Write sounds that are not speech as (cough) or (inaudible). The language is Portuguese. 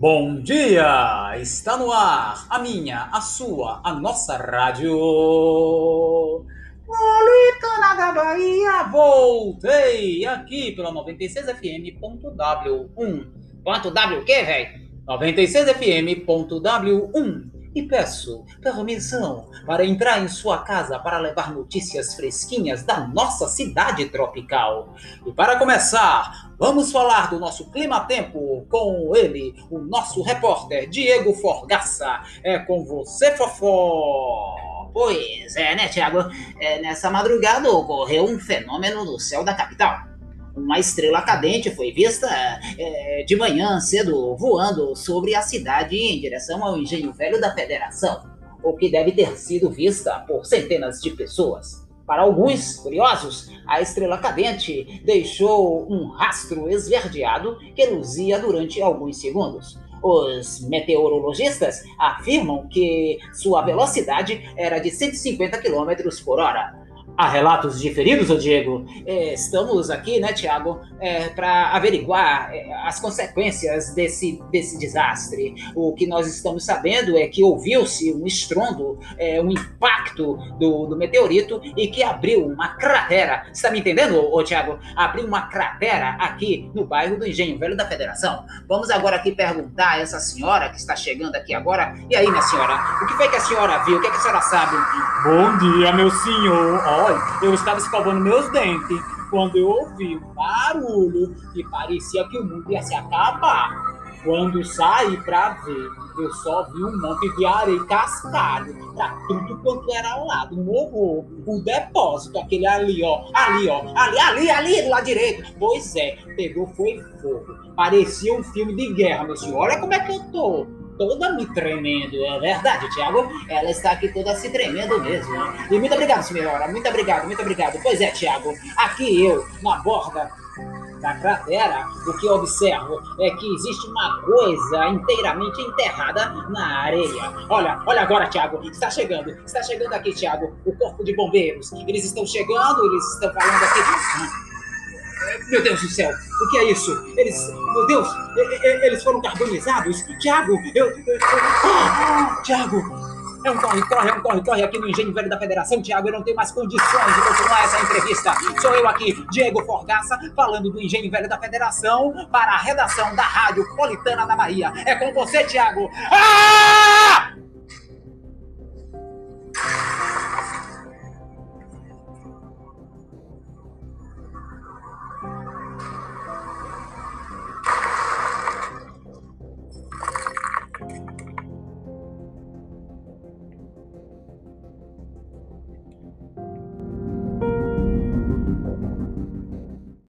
Bom dia! Está no ar a minha, a sua, a nossa rádio. Molitana da Bahia, voltei aqui pela 96fm.w1. Quanto W o quê, velho? 96fm.w1 e peço permissão para entrar em sua casa para levar notícias fresquinhas da nossa cidade tropical. E para começar, vamos falar do nosso clima-tempo com ele, o nosso repórter Diego Forgaça. É com você, Fofó! Pois é, né, Tiago? É, nessa madrugada ocorreu um fenômeno no céu da capital uma estrela cadente foi vista é, de manhã cedo voando sobre a cidade em direção ao engenho velho da Federação, o que deve ter sido vista por centenas de pessoas. Para alguns curiosos, a estrela cadente deixou um rastro esverdeado que luzia durante alguns segundos. Os meteorologistas afirmam que sua velocidade era de 150 km por hora, Há relatos de feridos, ô Diego? É, estamos aqui, né, Tiago, é, para averiguar é, as consequências desse, desse desastre. O que nós estamos sabendo é que ouviu-se um estrondo, é, um impacto do, do, meteorito e que abriu uma cratera. Você está me entendendo, ô, Tiago? Abriu uma cratera aqui no bairro do Engenho Velho da Federação. Vamos agora aqui perguntar a essa senhora que está chegando aqui agora. E aí, minha senhora, o que foi que a senhora viu? O que, é que a senhora sabe? Bom dia, meu senhor. Eu estava escovando meus dentes quando eu ouvi um barulho que parecia que o mundo ia se acabar. Quando saí pra ver, eu só vi um monte de areia cascalho pra tudo quanto era ao lado. Um horror. O depósito, aquele ali, ó. Ali, ó. Ali, ali, ali, do lado direito. Pois é, pegou, foi fogo. Parecia um filme de guerra, meu senhor. Olha como é que eu tô toda me tremendo, é verdade, Tiago? Ela está aqui toda se tremendo mesmo. E muito obrigado, senhora, muito obrigado, muito obrigado. Pois é, Tiago, aqui eu, na borda da cratera, o que observo é que existe uma coisa inteiramente enterrada na areia. Olha, olha agora, Tiago, está chegando, está chegando aqui, Tiago, o corpo de bombeiros. Eles estão chegando, eles estão falando aqui. Meu Deus do céu, o que é isso? Eles. Meu Deus, eles foram carbonizados? Tiago, eu. (gasps) Tiago! É um corre, corre, é um corre, corre aqui no Engenho Velho da Federação, Tiago. Eu não tenho mais condições de continuar essa entrevista. Sou eu aqui, Diego Forgaça, falando do Engenho Velho da Federação para a redação da Rádio Politana da Bahia. É com você, Tiago. Ah!